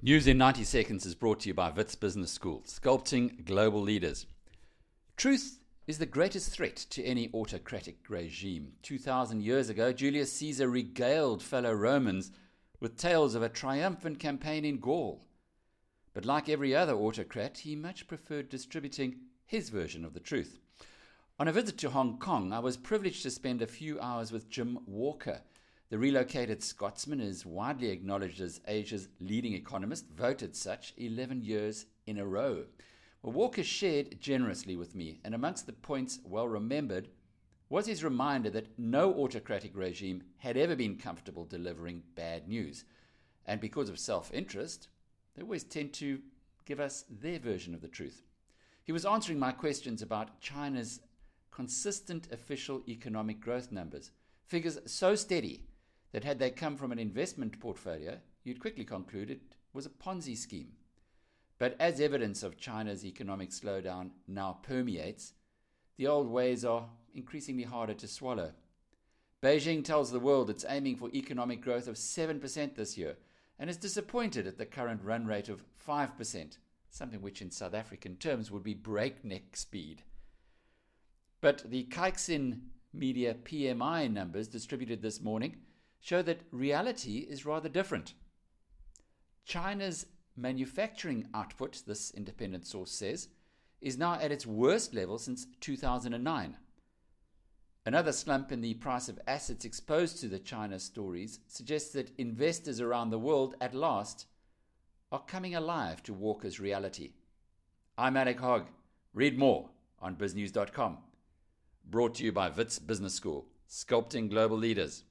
News in 90 Seconds is brought to you by Wits Business School, sculpting global leaders. Truth is the greatest threat to any autocratic regime. 2,000 years ago, Julius Caesar regaled fellow Romans with tales of a triumphant campaign in Gaul. But like every other autocrat, he much preferred distributing his version of the truth. On a visit to Hong Kong, I was privileged to spend a few hours with Jim Walker the relocated Scotsman is widely acknowledged as Asia's leading economist, voted such 11 years in a row. Well, Walker shared generously with me, and amongst the points well remembered was his reminder that no autocratic regime had ever been comfortable delivering bad news. And because of self interest, they always tend to give us their version of the truth. He was answering my questions about China's consistent official economic growth numbers, figures so steady that had they come from an investment portfolio, you'd quickly conclude it was a Ponzi scheme. But as evidence of China's economic slowdown now permeates, the old ways are increasingly harder to swallow. Beijing tells the world it's aiming for economic growth of 7% this year and is disappointed at the current run rate of 5%, something which in South African terms would be breakneck speed. But the Caixin Media PMI numbers distributed this morning show that reality is rather different. China's manufacturing output, this independent source says, is now at its worst level since 2009. Another slump in the price of assets exposed to the China stories suggests that investors around the world at last are coming alive to Walker's reality. I'm Alec Hogg. Read more on biznews.com. Brought to you by Wits Business School, sculpting global leaders.